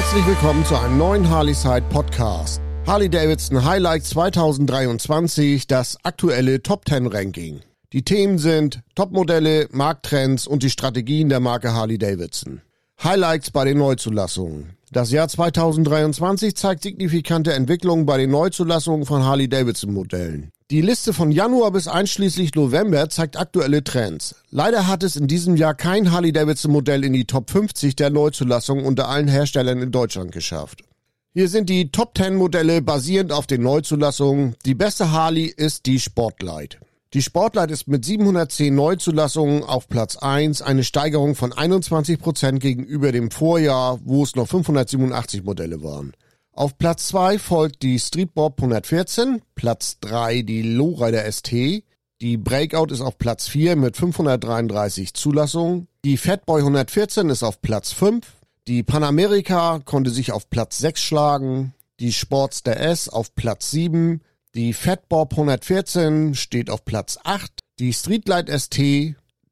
Herzlich willkommen zu einem neuen Harley-Side Podcast. Harley-Davidson Highlight 2023, das aktuelle Top 10 Ranking. Die Themen sind Topmodelle, Markttrends und die Strategien der Marke Harley-Davidson. Highlights bei den Neuzulassungen. Das Jahr 2023 zeigt signifikante Entwicklungen bei den Neuzulassungen von Harley-Davidson-Modellen. Die Liste von Januar bis einschließlich November zeigt aktuelle Trends. Leider hat es in diesem Jahr kein Harley-Davidson-Modell in die Top 50 der Neuzulassungen unter allen Herstellern in Deutschland geschafft. Hier sind die Top 10 Modelle basierend auf den Neuzulassungen. Die beste Harley ist die Sportlight. Die Sportlight ist mit 710 Neuzulassungen auf Platz 1, eine Steigerung von 21 Prozent gegenüber dem Vorjahr, wo es noch 587 Modelle waren. Auf Platz 2 folgt die Streetbob 114, Platz 3 die Lowrider ST, die Breakout ist auf Platz 4 mit 533 Zulassungen, die Fatboy 114 ist auf Platz 5, die Panamerika konnte sich auf Platz 6 schlagen, die Sportster S auf Platz 7, die Fatbob 114 steht auf Platz 8. Die Streetlight ST,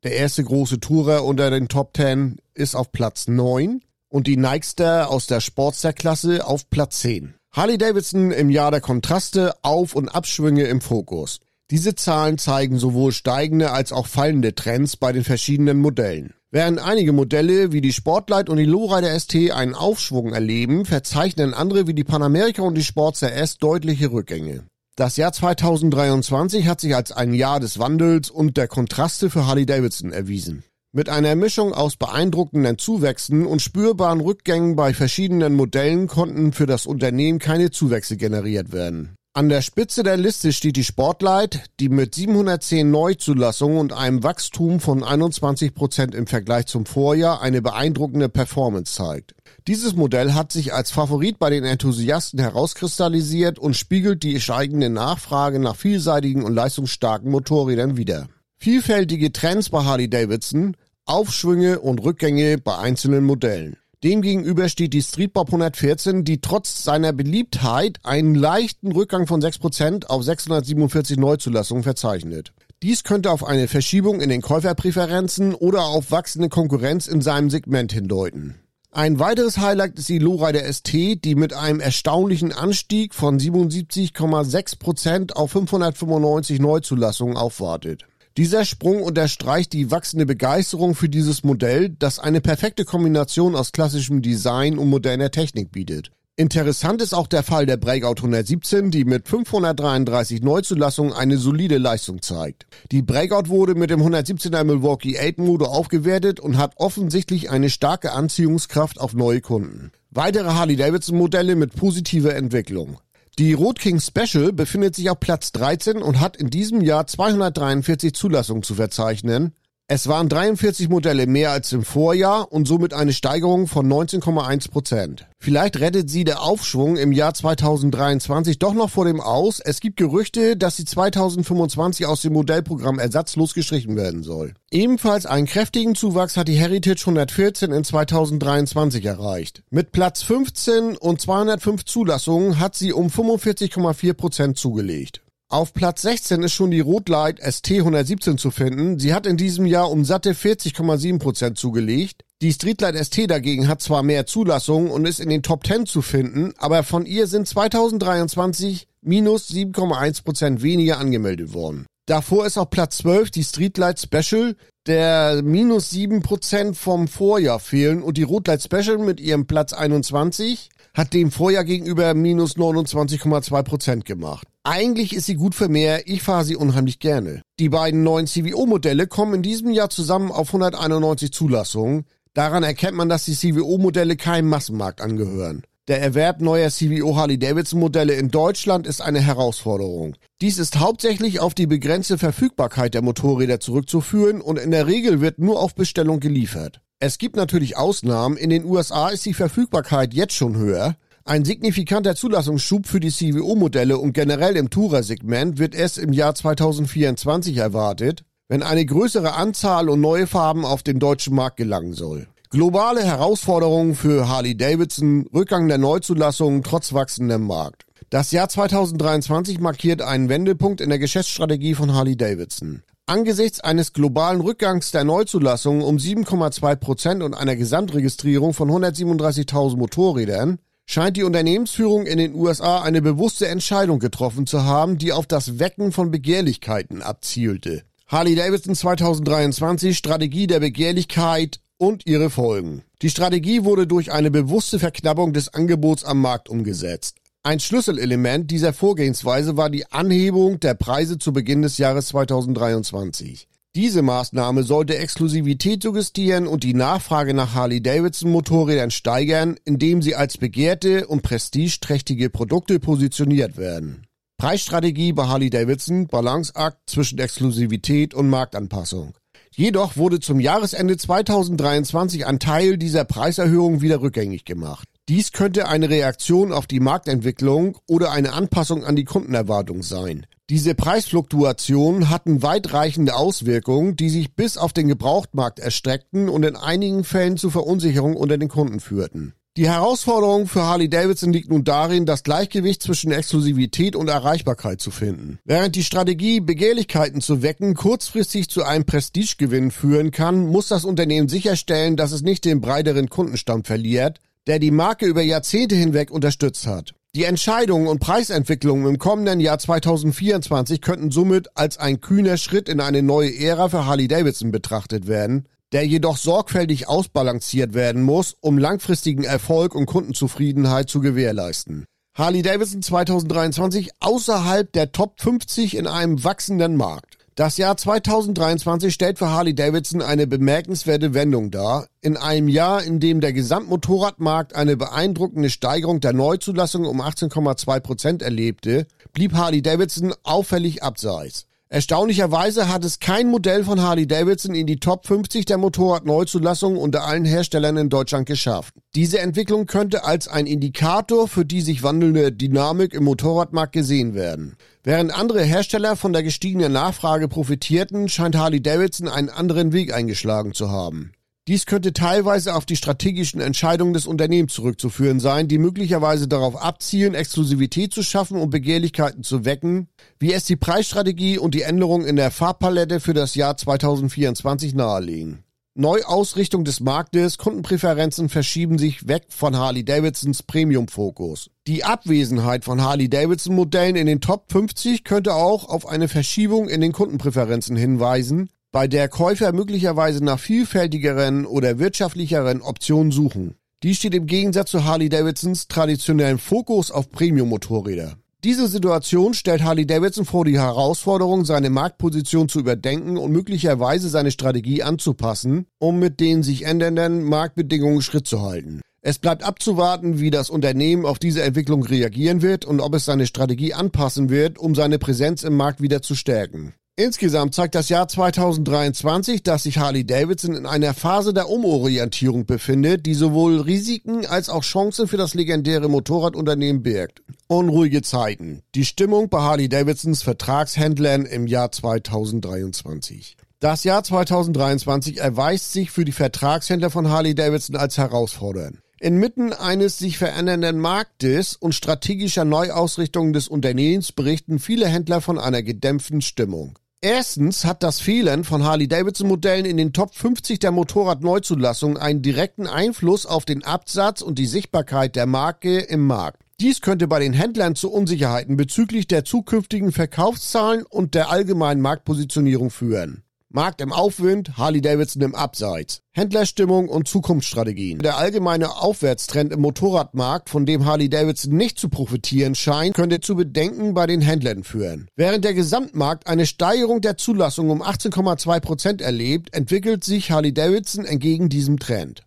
der erste große Tourer unter den Top 10, ist auf Platz 9. Und die Nikester aus der Sportster-Klasse auf Platz 10. Harley Davidson im Jahr der Kontraste, Auf- und Abschwünge im Fokus. Diese Zahlen zeigen sowohl steigende als auch fallende Trends bei den verschiedenen Modellen. Während einige Modelle wie die Sportlight und die Lowrider ST einen Aufschwung erleben, verzeichnen andere wie die Panamerika und die Sportster S deutliche Rückgänge. Das Jahr 2023 hat sich als ein Jahr des Wandels und der Kontraste für Harley Davidson erwiesen. Mit einer Mischung aus beeindruckenden Zuwächsen und spürbaren Rückgängen bei verschiedenen Modellen konnten für das Unternehmen keine Zuwächse generiert werden. An der Spitze der Liste steht die Sportlight, die mit 710 Neuzulassungen und einem Wachstum von 21 Prozent im Vergleich zum Vorjahr eine beeindruckende Performance zeigt. Dieses Modell hat sich als Favorit bei den Enthusiasten herauskristallisiert und spiegelt die steigende Nachfrage nach vielseitigen und leistungsstarken Motorrädern wider. Vielfältige Trends bei Harley Davidson, Aufschwünge und Rückgänge bei einzelnen Modellen. Demgegenüber steht die Streetbob 114, die trotz seiner Beliebtheit einen leichten Rückgang von 6% auf 647 Neuzulassungen verzeichnet. Dies könnte auf eine Verschiebung in den Käuferpräferenzen oder auf wachsende Konkurrenz in seinem Segment hindeuten. Ein weiteres Highlight ist die Lowrider ST, die mit einem erstaunlichen Anstieg von 77,6% auf 595 Neuzulassungen aufwartet. Dieser Sprung unterstreicht die wachsende Begeisterung für dieses Modell, das eine perfekte Kombination aus klassischem Design und moderner Technik bietet. Interessant ist auch der Fall der Breakout 117, die mit 533 Neuzulassungen eine solide Leistung zeigt. Die Breakout wurde mit dem 117er Milwaukee 8 Motor aufgewertet und hat offensichtlich eine starke Anziehungskraft auf neue Kunden. Weitere Harley-Davidson Modelle mit positiver Entwicklung. Die Road King Special befindet sich auf Platz 13 und hat in diesem Jahr 243 Zulassungen zu verzeichnen. Es waren 43 Modelle mehr als im Vorjahr und somit eine Steigerung von 19,1 Prozent. Vielleicht rettet sie der Aufschwung im Jahr 2023 doch noch vor dem Aus. Es gibt Gerüchte, dass sie 2025 aus dem Modellprogramm ersatzlos gestrichen werden soll. Ebenfalls einen kräftigen Zuwachs hat die Heritage 114 in 2023 erreicht. Mit Platz 15 und 205 Zulassungen hat sie um 45,4 Prozent zugelegt. Auf Platz 16 ist schon die Rotlight ST 117 zu finden. Sie hat in diesem Jahr um satte 40,7 Prozent zugelegt. Die Streetlight ST dagegen hat zwar mehr Zulassungen und ist in den Top 10 zu finden, aber von ihr sind 2023 minus 7,1 Prozent weniger angemeldet worden. Davor ist auf Platz 12 die Streetlight Special, der minus 7% vom Vorjahr fehlen und die Rotlight Special mit ihrem Platz 21 hat dem Vorjahr gegenüber minus 29,2 Prozent gemacht. Eigentlich ist sie gut für mehr, ich fahre sie unheimlich gerne. Die beiden neuen CVO-Modelle kommen in diesem Jahr zusammen auf 191 Zulassungen. Daran erkennt man, dass die CVO-Modelle keinem Massenmarkt angehören. Der Erwerb neuer CVO Harley-Davidson-Modelle in Deutschland ist eine Herausforderung. Dies ist hauptsächlich auf die begrenzte Verfügbarkeit der Motorräder zurückzuführen und in der Regel wird nur auf Bestellung geliefert. Es gibt natürlich Ausnahmen. In den USA ist die Verfügbarkeit jetzt schon höher. Ein signifikanter Zulassungsschub für die CVO-Modelle und generell im Tourer-Segment wird erst im Jahr 2024 erwartet, wenn eine größere Anzahl und neue Farben auf den deutschen Markt gelangen soll. Globale Herausforderungen für Harley Davidson, Rückgang der Neuzulassungen trotz wachsendem Markt. Das Jahr 2023 markiert einen Wendepunkt in der Geschäftsstrategie von Harley Davidson. Angesichts eines globalen Rückgangs der Neuzulassungen um 7,2 Prozent und einer Gesamtregistrierung von 137.000 Motorrädern scheint die Unternehmensführung in den USA eine bewusste Entscheidung getroffen zu haben, die auf das Wecken von Begehrlichkeiten abzielte. Harley Davidson 2023 Strategie der Begehrlichkeit und ihre Folgen. Die Strategie wurde durch eine bewusste Verknappung des Angebots am Markt umgesetzt. Ein Schlüsselelement dieser Vorgehensweise war die Anhebung der Preise zu Beginn des Jahres 2023. Diese Maßnahme sollte Exklusivität suggestieren und die Nachfrage nach Harley-Davidson Motorrädern steigern, indem sie als begehrte und prestigeträchtige Produkte positioniert werden. Preisstrategie bei Harley-Davidson, Balanceakt zwischen Exklusivität und Marktanpassung. Jedoch wurde zum Jahresende 2023 ein Teil dieser Preiserhöhung wieder rückgängig gemacht. Dies könnte eine Reaktion auf die Marktentwicklung oder eine Anpassung an die Kundenerwartung sein. Diese Preisfluktuationen hatten weitreichende Auswirkungen, die sich bis auf den Gebrauchtmarkt erstreckten und in einigen Fällen zu Verunsicherung unter den Kunden führten. Die Herausforderung für Harley Davidson liegt nun darin, das Gleichgewicht zwischen Exklusivität und Erreichbarkeit zu finden. Während die Strategie, Begehrlichkeiten zu wecken, kurzfristig zu einem Prestigegewinn führen kann, muss das Unternehmen sicherstellen, dass es nicht den breiteren Kundenstamm verliert, der die Marke über Jahrzehnte hinweg unterstützt hat. Die Entscheidungen und Preisentwicklungen im kommenden Jahr 2024 könnten somit als ein kühner Schritt in eine neue Ära für Harley Davidson betrachtet werden, der jedoch sorgfältig ausbalanciert werden muss, um langfristigen Erfolg und Kundenzufriedenheit zu gewährleisten. Harley Davidson 2023 außerhalb der Top 50 in einem wachsenden Markt. Das Jahr 2023 stellt für Harley Davidson eine bemerkenswerte Wendung dar. In einem Jahr, in dem der Gesamtmotorradmarkt eine beeindruckende Steigerung der Neuzulassung um 18,2 Prozent erlebte, blieb Harley Davidson auffällig abseits. Erstaunlicherweise hat es kein Modell von Harley Davidson in die Top 50 der Motorradneuzulassungen unter allen Herstellern in Deutschland geschafft. Diese Entwicklung könnte als ein Indikator für die sich wandelnde Dynamik im Motorradmarkt gesehen werden. Während andere Hersteller von der gestiegenen Nachfrage profitierten, scheint Harley Davidson einen anderen Weg eingeschlagen zu haben. Dies könnte teilweise auf die strategischen Entscheidungen des Unternehmens zurückzuführen sein, die möglicherweise darauf abzielen, Exklusivität zu schaffen und Begehrlichkeiten zu wecken, wie es die Preisstrategie und die Änderungen in der Farbpalette für das Jahr 2024 nahelegen. Neuausrichtung des Marktes, Kundenpräferenzen verschieben sich weg von Harley-Davidsons Premium-Fokus. Die Abwesenheit von Harley-Davidson-Modellen in den Top 50 könnte auch auf eine Verschiebung in den Kundenpräferenzen hinweisen, bei der Käufer möglicherweise nach vielfältigeren oder wirtschaftlicheren Optionen suchen. Dies steht im Gegensatz zu Harley-Davidsons traditionellen Fokus auf Premium-Motorräder. Diese Situation stellt Harley-Davidson vor die Herausforderung, seine Marktposition zu überdenken und möglicherweise seine Strategie anzupassen, um mit den sich ändernden Marktbedingungen Schritt zu halten. Es bleibt abzuwarten, wie das Unternehmen auf diese Entwicklung reagieren wird und ob es seine Strategie anpassen wird, um seine Präsenz im Markt wieder zu stärken. Insgesamt zeigt das Jahr 2023, dass sich Harley Davidson in einer Phase der Umorientierung befindet, die sowohl Risiken als auch Chancen für das legendäre Motorradunternehmen birgt. Unruhige Zeiten. Die Stimmung bei Harley Davidsons Vertragshändlern im Jahr 2023. Das Jahr 2023 erweist sich für die Vertragshändler von Harley Davidson als herausfordernd. Inmitten eines sich verändernden Marktes und strategischer Neuausrichtung des Unternehmens berichten viele Händler von einer gedämpften Stimmung. Erstens hat das Fehlen von Harley-Davidson-Modellen in den Top 50 der Motorradneuzulassung einen direkten Einfluss auf den Absatz und die Sichtbarkeit der Marke im Markt. Dies könnte bei den Händlern zu Unsicherheiten bezüglich der zukünftigen Verkaufszahlen und der allgemeinen Marktpositionierung führen. Markt im Aufwind, Harley-Davidson im Abseits. Händlerstimmung und Zukunftsstrategien. Der allgemeine Aufwärtstrend im Motorradmarkt, von dem Harley-Davidson nicht zu profitieren scheint, könnte zu Bedenken bei den Händlern führen. Während der Gesamtmarkt eine Steigerung der Zulassung um 18,2 Prozent erlebt, entwickelt sich Harley-Davidson entgegen diesem Trend.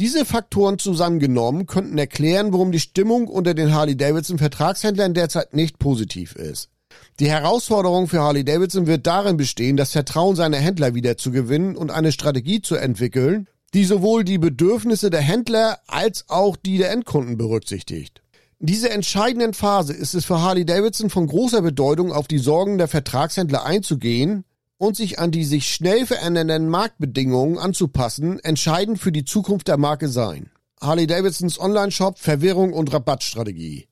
Diese Faktoren zusammengenommen könnten erklären, warum die Stimmung unter den Harley-Davidson Vertragshändlern derzeit nicht positiv ist. Die Herausforderung für Harley Davidson wird darin bestehen, das Vertrauen seiner Händler wieder zu gewinnen und eine Strategie zu entwickeln, die sowohl die Bedürfnisse der Händler als auch die der Endkunden berücksichtigt. In dieser entscheidenden Phase ist es für Harley Davidson von großer Bedeutung, auf die Sorgen der Vertragshändler einzugehen und sich an die sich schnell verändernden Marktbedingungen anzupassen, entscheidend für die Zukunft der Marke sein. Harley Davidsons Online-Shop, Verwirrung und Rabattstrategie.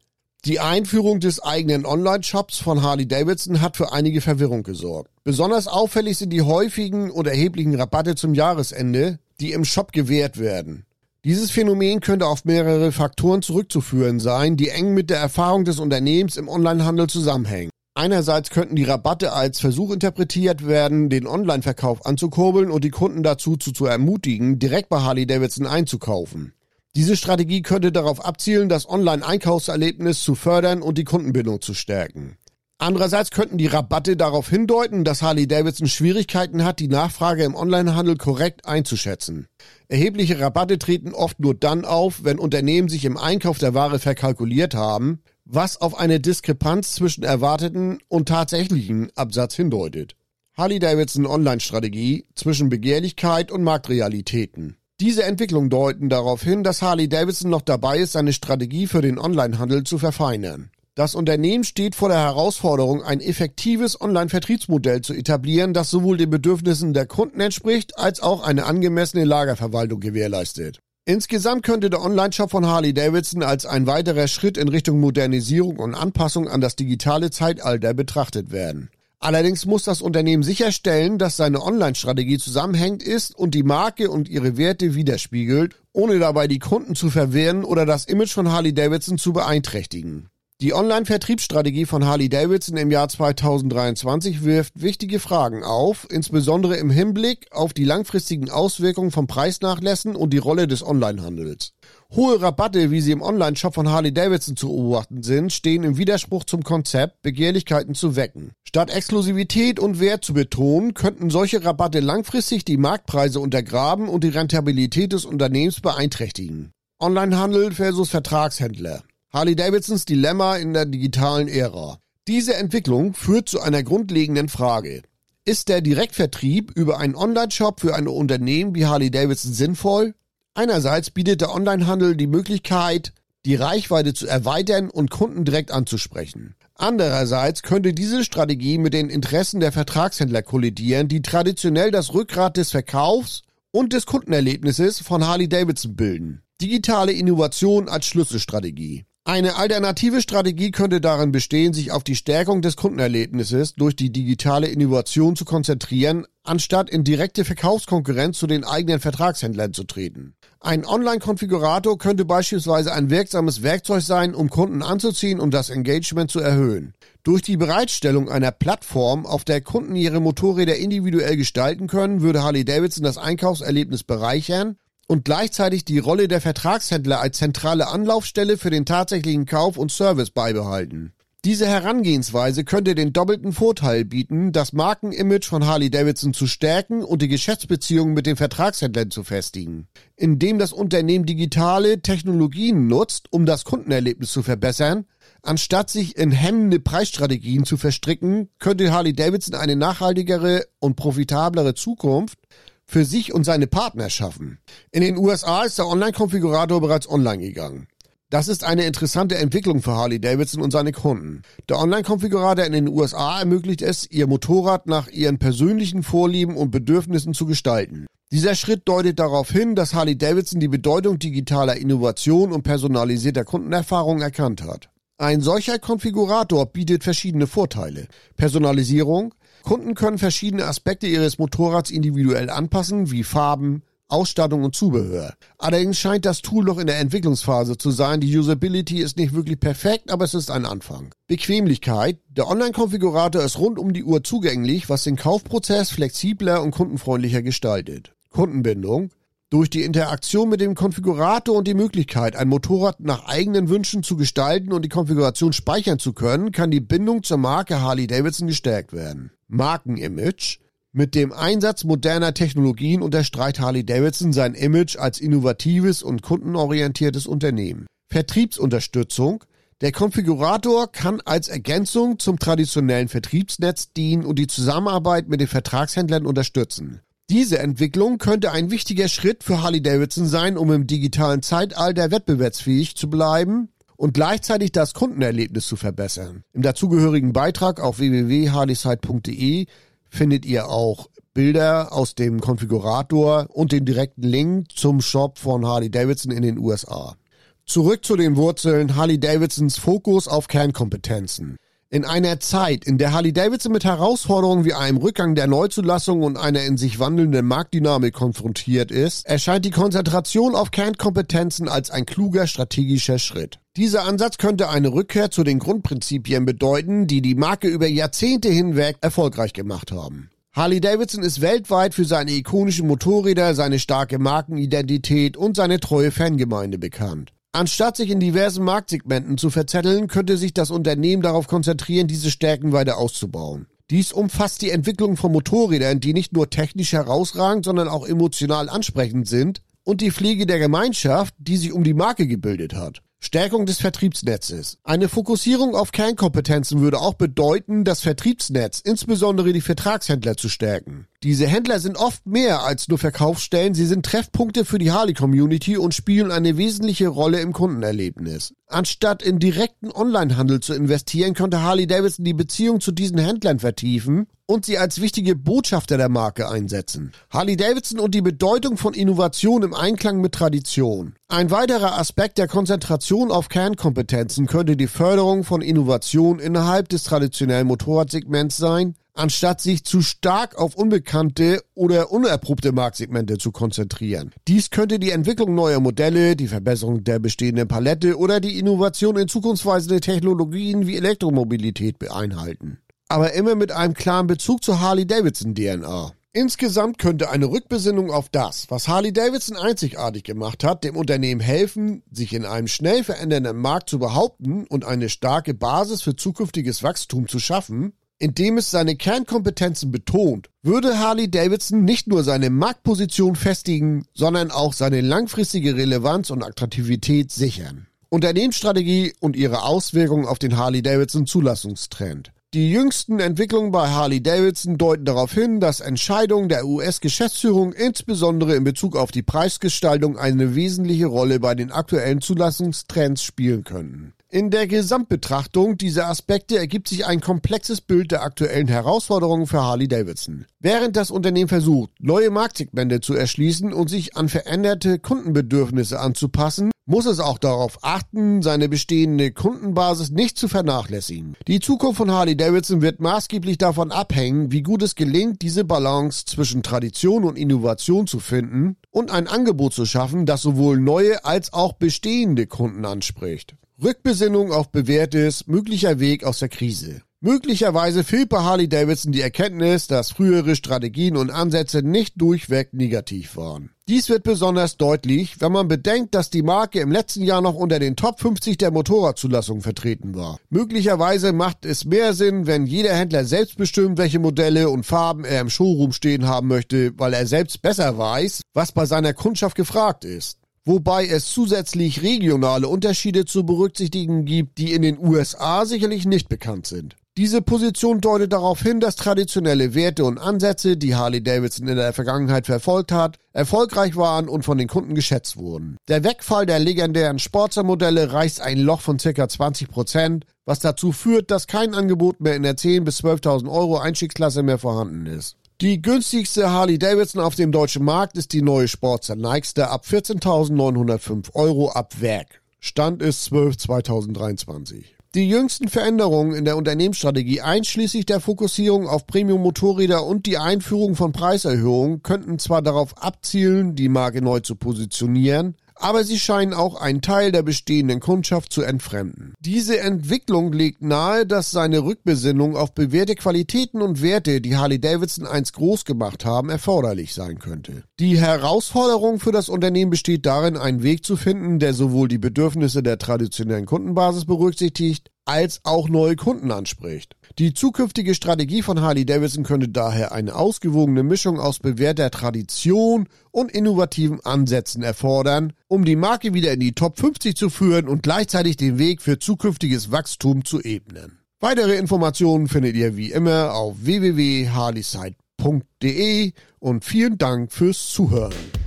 Die Einführung des eigenen Online-Shops von Harley Davidson hat für einige Verwirrung gesorgt. Besonders auffällig sind die häufigen und erheblichen Rabatte zum Jahresende, die im Shop gewährt werden. Dieses Phänomen könnte auf mehrere Faktoren zurückzuführen sein, die eng mit der Erfahrung des Unternehmens im Onlinehandel zusammenhängen. Einerseits könnten die Rabatte als Versuch interpretiert werden, den Online-Verkauf anzukurbeln und die Kunden dazu zu, zu ermutigen, direkt bei Harley Davidson einzukaufen. Diese Strategie könnte darauf abzielen, das Online-Einkaufserlebnis zu fördern und die Kundenbindung zu stärken. Andererseits könnten die Rabatte darauf hindeuten, dass Harley Davidson Schwierigkeiten hat, die Nachfrage im Onlinehandel korrekt einzuschätzen. Erhebliche Rabatte treten oft nur dann auf, wenn Unternehmen sich im Einkauf der Ware verkalkuliert haben, was auf eine Diskrepanz zwischen erwarteten und tatsächlichen Absatz hindeutet. Harley Davidson Online-Strategie zwischen Begehrlichkeit und Marktrealitäten. Diese Entwicklungen deuten darauf hin, dass Harley Davidson noch dabei ist, seine Strategie für den Onlinehandel zu verfeinern. Das Unternehmen steht vor der Herausforderung, ein effektives Online-Vertriebsmodell zu etablieren, das sowohl den Bedürfnissen der Kunden entspricht, als auch eine angemessene Lagerverwaltung gewährleistet. Insgesamt könnte der Online-Shop von Harley Davidson als ein weiterer Schritt in Richtung Modernisierung und Anpassung an das digitale Zeitalter betrachtet werden. Allerdings muss das Unternehmen sicherstellen, dass seine Online-Strategie zusammenhängend ist und die Marke und ihre Werte widerspiegelt, ohne dabei die Kunden zu verwirren oder das Image von Harley Davidson zu beeinträchtigen. Die Online-Vertriebsstrategie von Harley Davidson im Jahr 2023 wirft wichtige Fragen auf, insbesondere im Hinblick auf die langfristigen Auswirkungen von Preisnachlässen und die Rolle des Onlinehandels. Hohe Rabatte, wie sie im Online-Shop von Harley Davidson zu beobachten sind, stehen im Widerspruch zum Konzept, Begehrlichkeiten zu wecken. Statt Exklusivität und Wert zu betonen, könnten solche Rabatte langfristig die Marktpreise untergraben und die Rentabilität des Unternehmens beeinträchtigen. Onlinehandel versus Vertragshändler. Harley Davidsons Dilemma in der digitalen Ära. Diese Entwicklung führt zu einer grundlegenden Frage. Ist der Direktvertrieb über einen Online-Shop für ein Unternehmen wie Harley Davidson sinnvoll? Einerseits bietet der Onlinehandel die Möglichkeit, die Reichweite zu erweitern und Kunden direkt anzusprechen. Andererseits könnte diese Strategie mit den Interessen der Vertragshändler kollidieren, die traditionell das Rückgrat des Verkaufs und des Kundenerlebnisses von Harley Davidson bilden. Digitale Innovation als Schlüsselstrategie. Eine alternative Strategie könnte darin bestehen, sich auf die Stärkung des Kundenerlebnisses durch die digitale Innovation zu konzentrieren, anstatt in direkte Verkaufskonkurrenz zu den eigenen Vertragshändlern zu treten. Ein Online-Konfigurator könnte beispielsweise ein wirksames Werkzeug sein, um Kunden anzuziehen und das Engagement zu erhöhen. Durch die Bereitstellung einer Plattform, auf der Kunden ihre Motorräder individuell gestalten können, würde Harley Davidson das Einkaufserlebnis bereichern und gleichzeitig die Rolle der Vertragshändler als zentrale Anlaufstelle für den tatsächlichen Kauf und Service beibehalten. Diese Herangehensweise könnte den doppelten Vorteil bieten, das Markenimage von Harley Davidson zu stärken und die Geschäftsbeziehungen mit den Vertragshändlern zu festigen. Indem das Unternehmen digitale Technologien nutzt, um das Kundenerlebnis zu verbessern, anstatt sich in hemmende Preisstrategien zu verstricken, könnte Harley Davidson eine nachhaltigere und profitablere Zukunft für sich und seine Partner schaffen. In den USA ist der Online-Konfigurator bereits online gegangen. Das ist eine interessante Entwicklung für Harley Davidson und seine Kunden. Der Online-Konfigurator in den USA ermöglicht es, ihr Motorrad nach ihren persönlichen Vorlieben und Bedürfnissen zu gestalten. Dieser Schritt deutet darauf hin, dass Harley Davidson die Bedeutung digitaler Innovation und personalisierter Kundenerfahrung erkannt hat. Ein solcher Konfigurator bietet verschiedene Vorteile. Personalisierung, Kunden können verschiedene Aspekte ihres Motorrads individuell anpassen, wie Farben, Ausstattung und Zubehör. Allerdings scheint das Tool noch in der Entwicklungsphase zu sein. Die Usability ist nicht wirklich perfekt, aber es ist ein Anfang. Bequemlichkeit. Der Online-Konfigurator ist rund um die Uhr zugänglich, was den Kaufprozess flexibler und kundenfreundlicher gestaltet. Kundenbindung. Durch die Interaktion mit dem Konfigurator und die Möglichkeit, ein Motorrad nach eigenen Wünschen zu gestalten und die Konfiguration speichern zu können, kann die Bindung zur Marke Harley Davidson gestärkt werden. Markenimage. Mit dem Einsatz moderner Technologien unterstreicht Harley Davidson sein Image als innovatives und kundenorientiertes Unternehmen. Vertriebsunterstützung. Der Konfigurator kann als Ergänzung zum traditionellen Vertriebsnetz dienen und die Zusammenarbeit mit den Vertragshändlern unterstützen. Diese Entwicklung könnte ein wichtiger Schritt für Harley Davidson sein, um im digitalen Zeitalter wettbewerbsfähig zu bleiben und gleichzeitig das Kundenerlebnis zu verbessern. Im dazugehörigen Beitrag auf www.harleyside.de findet ihr auch Bilder aus dem Konfigurator und den direkten Link zum Shop von Harley Davidson in den USA. Zurück zu den Wurzeln Harley Davidsons Fokus auf Kernkompetenzen. In einer Zeit, in der Harley Davidson mit Herausforderungen wie einem Rückgang der Neuzulassung und einer in sich wandelnden Marktdynamik konfrontiert ist, erscheint die Konzentration auf Kernkompetenzen als ein kluger strategischer Schritt. Dieser Ansatz könnte eine Rückkehr zu den Grundprinzipien bedeuten, die die Marke über Jahrzehnte hinweg erfolgreich gemacht haben. Harley Davidson ist weltweit für seine ikonischen Motorräder, seine starke Markenidentität und seine treue Fangemeinde bekannt. Anstatt sich in diversen Marktsegmenten zu verzetteln, könnte sich das Unternehmen darauf konzentrieren, diese Stärken weiter auszubauen. Dies umfasst die Entwicklung von Motorrädern, die nicht nur technisch herausragend, sondern auch emotional ansprechend sind und die Pflege der Gemeinschaft, die sich um die Marke gebildet hat. Stärkung des Vertriebsnetzes. Eine Fokussierung auf Kernkompetenzen würde auch bedeuten, das Vertriebsnetz, insbesondere die Vertragshändler, zu stärken. Diese Händler sind oft mehr als nur Verkaufsstellen, sie sind Treffpunkte für die Harley-Community und spielen eine wesentliche Rolle im Kundenerlebnis. Anstatt in direkten Onlinehandel zu investieren, könnte Harley-Davidson die Beziehung zu diesen Händlern vertiefen und sie als wichtige Botschafter der Marke einsetzen. Harley-Davidson und die Bedeutung von Innovation im Einklang mit Tradition. Ein weiterer Aspekt der Konzentration auf Kernkompetenzen könnte die Förderung von Innovation innerhalb des traditionellen Motorradsegments sein, anstatt sich zu stark auf unbekannte oder unerprobte Marktsegmente zu konzentrieren. Dies könnte die Entwicklung neuer Modelle, die Verbesserung der bestehenden Palette oder die Innovation in zukunftsweisende Technologien wie Elektromobilität beinhalten. Aber immer mit einem klaren Bezug zur Harley-Davidson-DNA. Insgesamt könnte eine Rückbesinnung auf das, was Harley Davidson einzigartig gemacht hat, dem Unternehmen helfen, sich in einem schnell verändernden Markt zu behaupten und eine starke Basis für zukünftiges Wachstum zu schaffen, indem es seine Kernkompetenzen betont, würde Harley Davidson nicht nur seine Marktposition festigen, sondern auch seine langfristige Relevanz und Attraktivität sichern. Unternehmensstrategie und ihre Auswirkungen auf den Harley Davidson Zulassungstrend. Die jüngsten Entwicklungen bei Harley Davidson deuten darauf hin, dass Entscheidungen der US-Geschäftsführung insbesondere in Bezug auf die Preisgestaltung eine wesentliche Rolle bei den aktuellen Zulassungstrends spielen könnten. In der Gesamtbetrachtung dieser Aspekte ergibt sich ein komplexes Bild der aktuellen Herausforderungen für Harley Davidson. Während das Unternehmen versucht, neue Marktsegmente zu erschließen und sich an veränderte Kundenbedürfnisse anzupassen, muss es auch darauf achten, seine bestehende Kundenbasis nicht zu vernachlässigen. Die Zukunft von Harley Davidson wird maßgeblich davon abhängen, wie gut es gelingt, diese Balance zwischen Tradition und Innovation zu finden und ein Angebot zu schaffen, das sowohl neue als auch bestehende Kunden anspricht. Rückbesinnung auf bewährtes, möglicher Weg aus der Krise. Möglicherweise fehlt bei Harley Davidson die Erkenntnis, dass frühere Strategien und Ansätze nicht durchweg negativ waren. Dies wird besonders deutlich, wenn man bedenkt, dass die Marke im letzten Jahr noch unter den Top 50 der Motorradzulassung vertreten war. Möglicherweise macht es mehr Sinn, wenn jeder Händler selbst bestimmt, welche Modelle und Farben er im Showroom stehen haben möchte, weil er selbst besser weiß, was bei seiner Kundschaft gefragt ist wobei es zusätzlich regionale Unterschiede zu berücksichtigen gibt, die in den USA sicherlich nicht bekannt sind. Diese Position deutet darauf hin, dass traditionelle Werte und Ansätze, die Harley Davidson in der Vergangenheit verfolgt hat, erfolgreich waren und von den Kunden geschätzt wurden. Der Wegfall der legendären Sportstermodelle reißt ein Loch von ca. 20 Prozent, was dazu führt, dass kein Angebot mehr in der 10.000 bis 12.000 Euro Einstiegsklasse mehr vorhanden ist. Die günstigste Harley Davidson auf dem deutschen Markt ist die neue Sportster Nightster ab 14.905 Euro ab Werk. Stand ist 12 2023. Die jüngsten Veränderungen in der Unternehmensstrategie einschließlich der Fokussierung auf Premium-Motorräder und die Einführung von Preiserhöhungen könnten zwar darauf abzielen, die Marke neu zu positionieren, aber sie scheinen auch einen Teil der bestehenden Kundschaft zu entfremden. Diese Entwicklung legt nahe, dass seine Rückbesinnung auf bewährte Qualitäten und Werte, die Harley Davidson einst groß gemacht haben, erforderlich sein könnte. Die Herausforderung für das Unternehmen besteht darin, einen Weg zu finden, der sowohl die Bedürfnisse der traditionellen Kundenbasis berücksichtigt, als auch neue Kunden anspricht. Die zukünftige Strategie von Harley Davidson könnte daher eine ausgewogene Mischung aus bewährter Tradition und innovativen Ansätzen erfordern, um die Marke wieder in die Top 50 zu führen und gleichzeitig den Weg für zukünftiges Wachstum zu ebnen. Weitere Informationen findet ihr wie immer auf www.harleyside.de und vielen Dank fürs Zuhören.